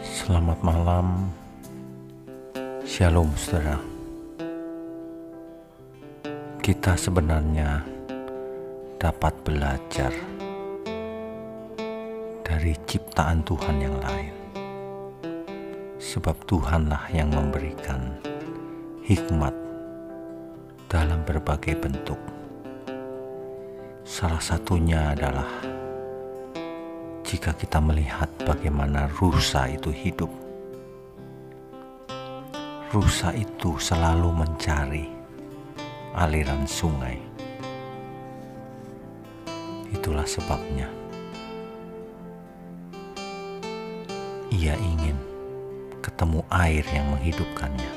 Selamat malam, Shalom saudara. Kita sebenarnya dapat belajar dari ciptaan Tuhan yang lain, sebab Tuhanlah yang memberikan hikmat dalam berbagai bentuk. Salah satunya adalah jika kita melihat bagaimana rusa itu hidup. Rusa itu selalu mencari aliran sungai. Itulah sebabnya ia ingin ketemu air yang menghidupkannya.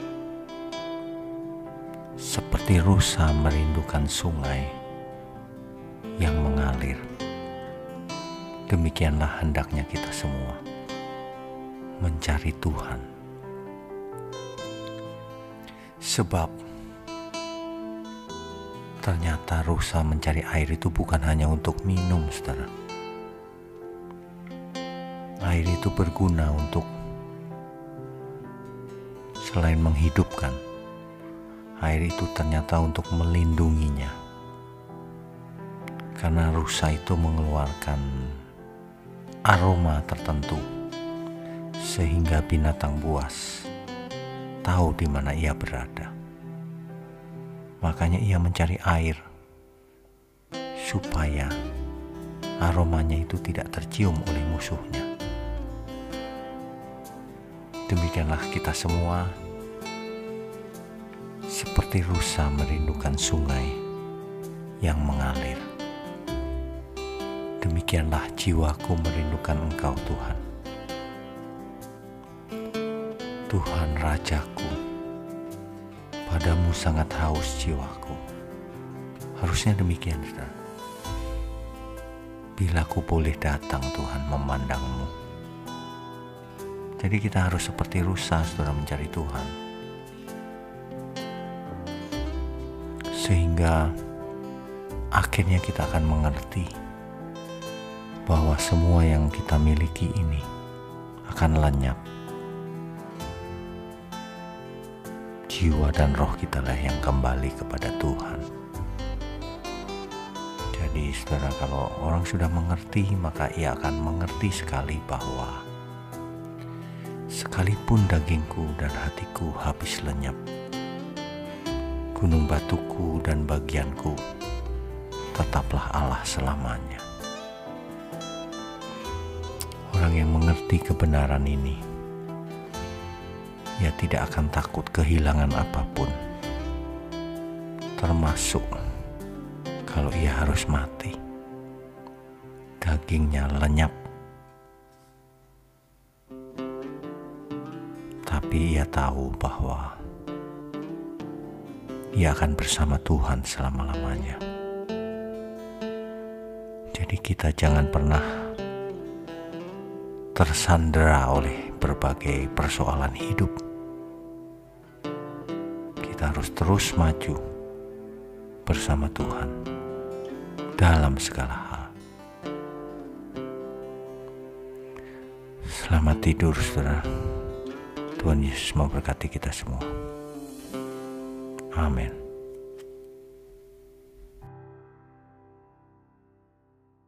Seperti rusa merindukan sungai Demikianlah hendaknya kita semua mencari Tuhan. Sebab ternyata rusa mencari air itu bukan hanya untuk minum, saudara. Air itu berguna untuk selain menghidupkan, air itu ternyata untuk melindunginya. Karena rusa itu mengeluarkan aroma tertentu sehingga binatang buas tahu di mana ia berada. Makanya ia mencari air supaya aromanya itu tidak tercium oleh musuhnya. Demikianlah kita semua seperti rusa merindukan sungai yang mengalir. Demikianlah jiwaku merindukan Engkau Tuhan. Tuhan Rajaku, padamu sangat haus jiwaku. Harusnya demikian, saudara. Bila ku boleh datang Tuhan memandangmu. Jadi kita harus seperti rusa, saudara mencari Tuhan. Sehingga akhirnya kita akan mengerti bahwa semua yang kita miliki ini akan lenyap. Jiwa dan roh kita lah yang kembali kepada Tuhan. Jadi saudara kalau orang sudah mengerti maka ia akan mengerti sekali bahwa sekalipun dagingku dan hatiku habis lenyap, gunung batuku dan bagianku tetaplah Allah selamanya. Orang yang mengerti kebenaran ini, ia tidak akan takut kehilangan apa pun, termasuk kalau ia harus mati. Dagingnya lenyap, tapi ia tahu bahwa ia akan bersama Tuhan selama-lamanya. Jadi, kita jangan pernah tersandera oleh berbagai persoalan hidup. Kita harus terus maju bersama Tuhan dalam segala hal. Selamat tidur, saudara. Tuhan Yesus memberkati kita semua. Amin.